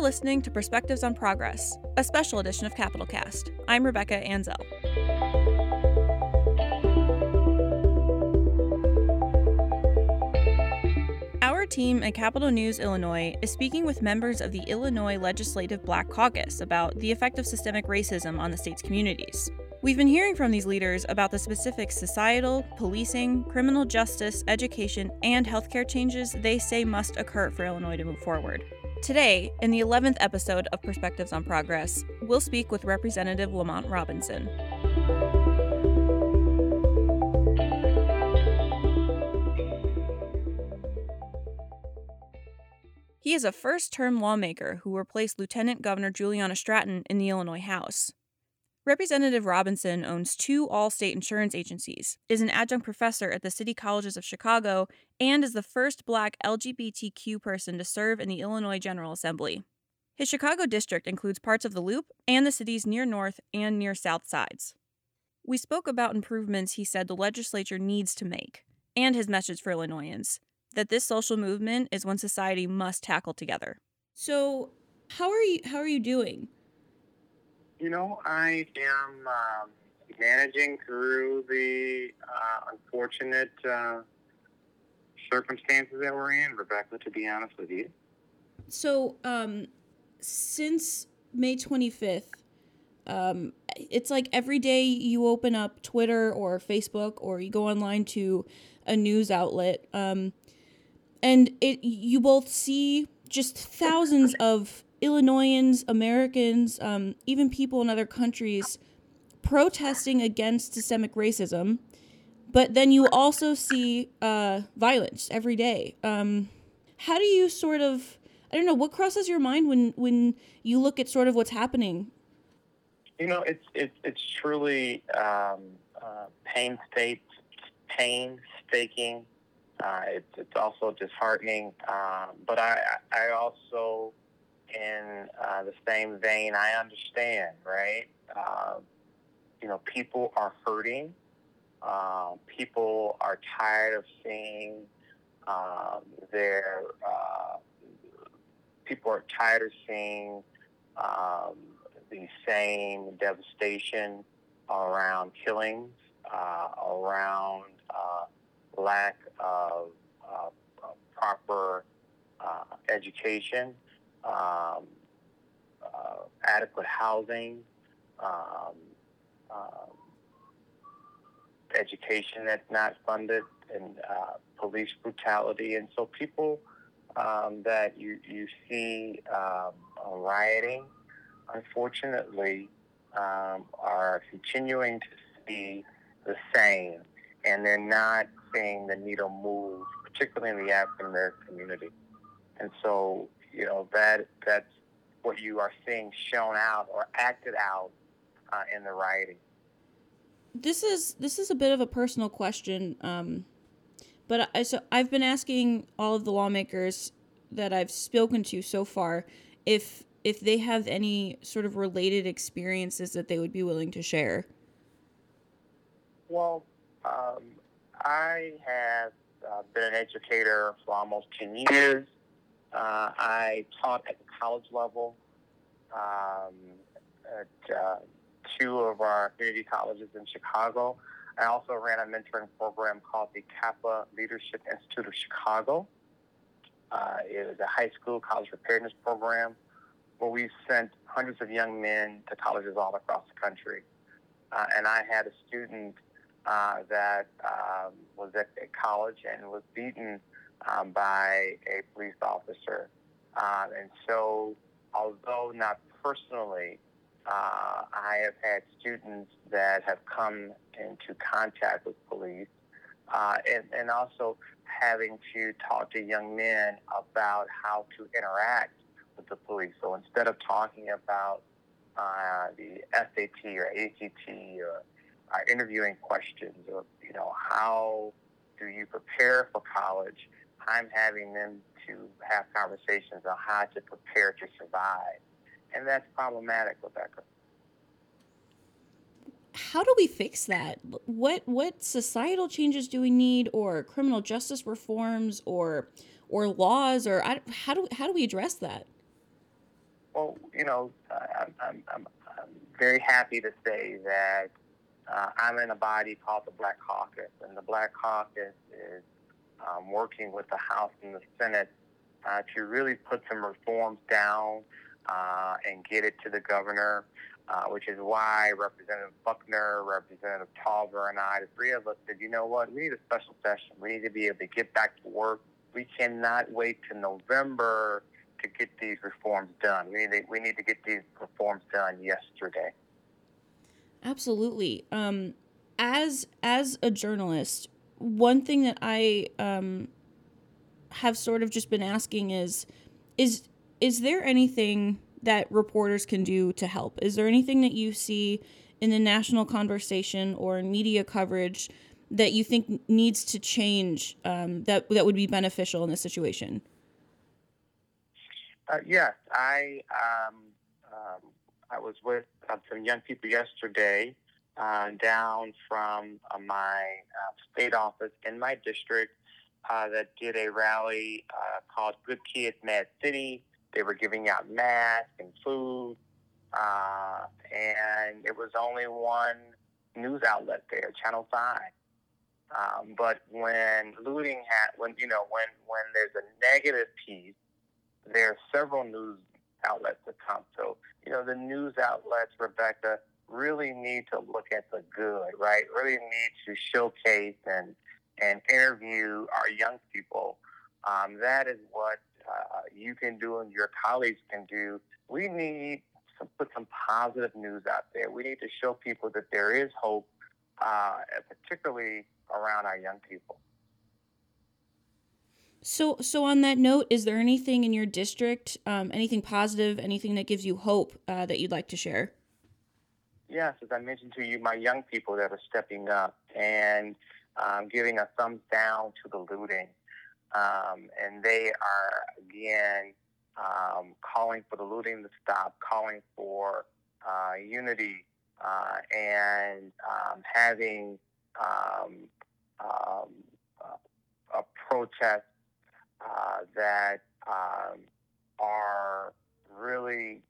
You're listening to Perspectives on Progress, a special edition of Capitol Cast. I'm Rebecca Anzel. Our team at Capitol News Illinois is speaking with members of the Illinois Legislative Black Caucus about the effect of systemic racism on the state's communities. We've been hearing from these leaders about the specific societal, policing, criminal justice, education, and healthcare changes they say must occur for Illinois to move forward. Today, in the 11th episode of Perspectives on Progress, we'll speak with Representative Lamont Robinson. He is a first term lawmaker who replaced Lieutenant Governor Juliana Stratton in the Illinois House. Representative Robinson owns two Allstate insurance agencies, is an adjunct professor at the City Colleges of Chicago, and is the first black LGBTQ person to serve in the Illinois General Assembly. His Chicago district includes parts of the Loop and the city's near north and near south sides. We spoke about improvements he said the legislature needs to make, and his message for Illinoisans that this social movement is one society must tackle together. So, how are you how are you doing? You know, I am um, managing through the uh, unfortunate uh, circumstances that we're in, Rebecca, to be honest with you. So, um, since May 25th, um, it's like every day you open up Twitter or Facebook or you go online to a news outlet, um, and it you both see just thousands of Illinoisans, Americans, um, even people in other countries protesting against systemic racism. But then you also see uh, violence every day. Um, how do you sort of, I don't know, what crosses your mind when, when you look at sort of what's happening? You know, it's it's, it's truly um, uh, painstaking, painstaking. Uh, it's, it's also disheartening. Um, but I, I also in uh, the same vein, I understand, right? Uh, you know, people are hurting. Uh, people are tired of seeing um, their. Uh, people are tired of seeing um, the same devastation around killings, uh, around uh, lack of proper education um, uh, adequate housing, um, um, education that's not funded, and uh, police brutality. And so people um, that you, you see um, rioting, unfortunately, um, are continuing to see the same, and they're not seeing the needle move, particularly in the African American community. And so you know that that's what you are seeing shown out or acted out uh, in the writing. This is this is a bit of a personal question, um, but I so I've been asking all of the lawmakers that I've spoken to so far if if they have any sort of related experiences that they would be willing to share. Well, um, I have uh, been an educator for almost 10 years. Uh, I taught at the college level um, at uh, two of our community colleges in Chicago. I also ran a mentoring program called the Kappa Leadership Institute of Chicago. Uh, it was a high school college preparedness program where we sent hundreds of young men to colleges all across the country. Uh, and I had a student uh, that um, was at, at college and was beaten um, by a police officer. Um, and so, although not personally, uh, I have had students that have come into contact with police, uh, and, and also having to talk to young men about how to interact with the police. So instead of talking about uh, the SAT or ACT or uh, interviewing questions or, you know, how do you prepare for college? I'm having them to have conversations on how to prepare to survive. And that's problematic, Rebecca. How do we fix that? What what societal changes do we need, or criminal justice reforms, or or laws, or how do how do we address that? Well, you know, I'm, I'm, I'm, I'm very happy to say that uh, I'm in a body called the Black Caucus, and the Black Caucus is um, working with the House and the Senate uh, to really put some reforms down uh, and get it to the governor, uh, which is why Representative Buckner, Representative Tolliver, and I, the three of us, said, you know what, we need a special session. We need to be able to get back to work. We cannot wait to November to get these reforms done. We need to, we need to get these reforms done yesterday. Absolutely. Um, as as a journalist, one thing that I um, have sort of just been asking is is is there anything that reporters can do to help? Is there anything that you see in the national conversation or in media coverage that you think needs to change um, that that would be beneficial in this situation? Uh, yes, I um, um, I was with uh, some young people yesterday uh, down from uh, my uh, state office in my district uh, that did a rally called "Good Kids Mad City." They were giving out masks and food, and it was only one news outlet there, Channel Five. Um, but when looting had, when you know, when when there's a negative piece there are several news outlets that come. So, you know, the news outlets, Rebecca, really need to look at the good, right? Really need to showcase and and interview our young people. Um, that is what uh, you can do and your colleagues can do. We need to put some positive news out there. We need to show people that there is hope, uh, particularly around our young people. So, so on that note, is there anything in your district, um, anything positive, anything that gives you hope uh, that you'd like to share? Yes, as I mentioned to you, my young people that are stepping up and um, giving a thumbs down to the looting. Um, and they are, again, um, calling for the looting to stop, calling for uh, unity, uh, and um, having um, um, a protest uh, that are really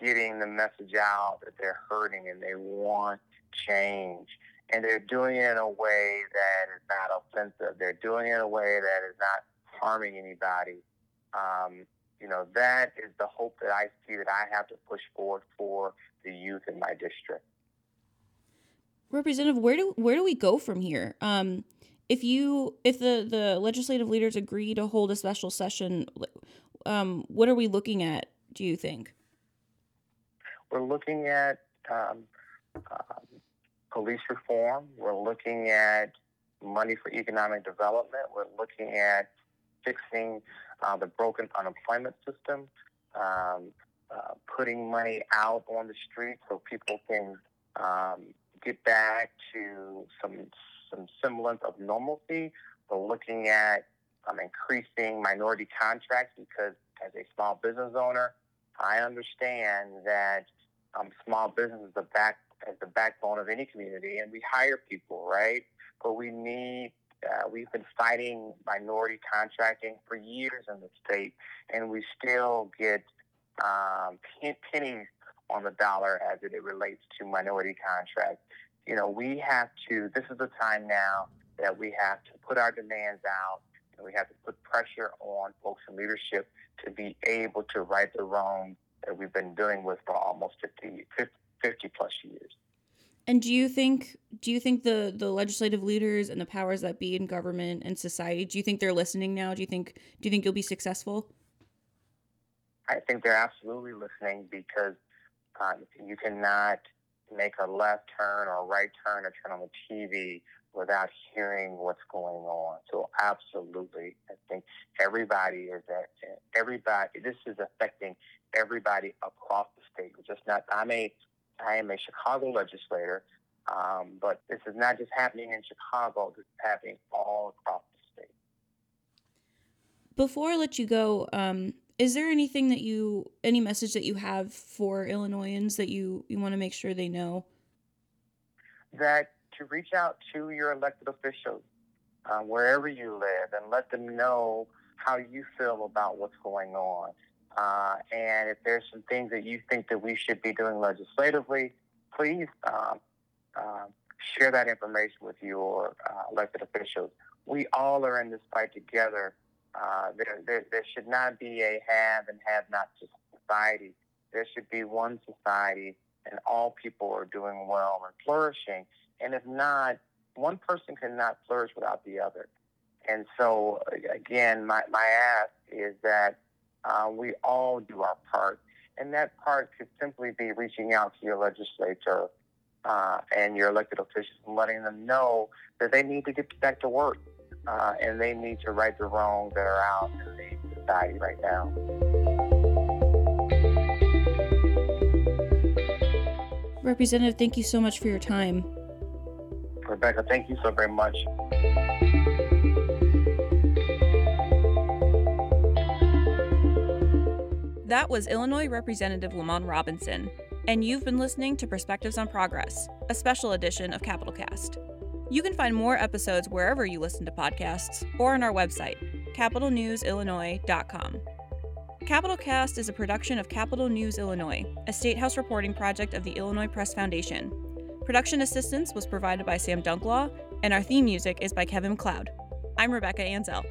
getting the message out that they're hurting and they want change. And they're doing it in a way that is not offensive. They're doing it in a way that is not harming anybody. Um, you know, that is the hope that I see that I have to push forward for the youth in my district. Representative, where do where do we go from here? Um, if you if the the legislative leaders agree to hold a special session um, what are we looking at do you think we're looking at um, um, police reform we're looking at money for economic development we're looking at fixing uh, the broken unemployment system um, uh, putting money out on the street so people can um, get back to some some semblance of normalcy. We're looking at um, increasing minority contracts because, as a small business owner, I understand that um, small business is the back as the backbone of any community, and we hire people, right? But we need uh, we've been fighting minority contracting for years in the state, and we still get um, pennies on the dollar as it relates to minority contracts you know, we have to, this is the time now that we have to put our demands out and we have to put pressure on folks in leadership to be able to right the wrong that we've been dealing with for almost 50, 50, 50 plus years. And do you think do you think the the legislative leaders and the powers that be in government and society do you think they're listening now? Do you think do you think you'll be successful? I think they're absolutely listening because um, you cannot make a left turn or a right turn or turn on the TV without hearing what's going on. So absolutely, I think everybody is at everybody. This is affecting everybody across the state. It's just not. I'm a I am a Chicago legislator, um, but this is not just happening in Chicago. This is happening all across the state. Before I let you go, um, is there anything that you any message that you have for Illinoisans that you you want to make sure they know? That to reach out to your elected officials uh, wherever you live and let them know how you feel about what's going on. Uh, and if there's some things that you think that we should be doing legislatively, please um, uh, share that information with your uh, elected officials. We all are in this fight together. Uh, there, there, there should not be a have and have not society. There should be one society, and all people are doing well and flourishing. And if not, one person cannot flourish without the other. And so, again, my, my ask is that uh, we all do our part. And that part could simply be reaching out to your legislature uh, and your elected officials and letting them know that they need to get back to work uh, and they need to right the wrongs that are out in the society right now. Representative, thank you so much for your time. Rebecca, thank you so very much. That was Illinois Representative Lamont Robinson, and you've been listening to Perspectives on Progress, a special edition of Capitol Cast. You can find more episodes wherever you listen to podcasts or on our website, capitolnewsillinois.com. Capitol Cast is a production of Capitol News Illinois, a statehouse reporting project of the Illinois Press Foundation. Production assistance was provided by Sam Dunklau, and our theme music is by Kevin MacLeod. I'm Rebecca Anzel.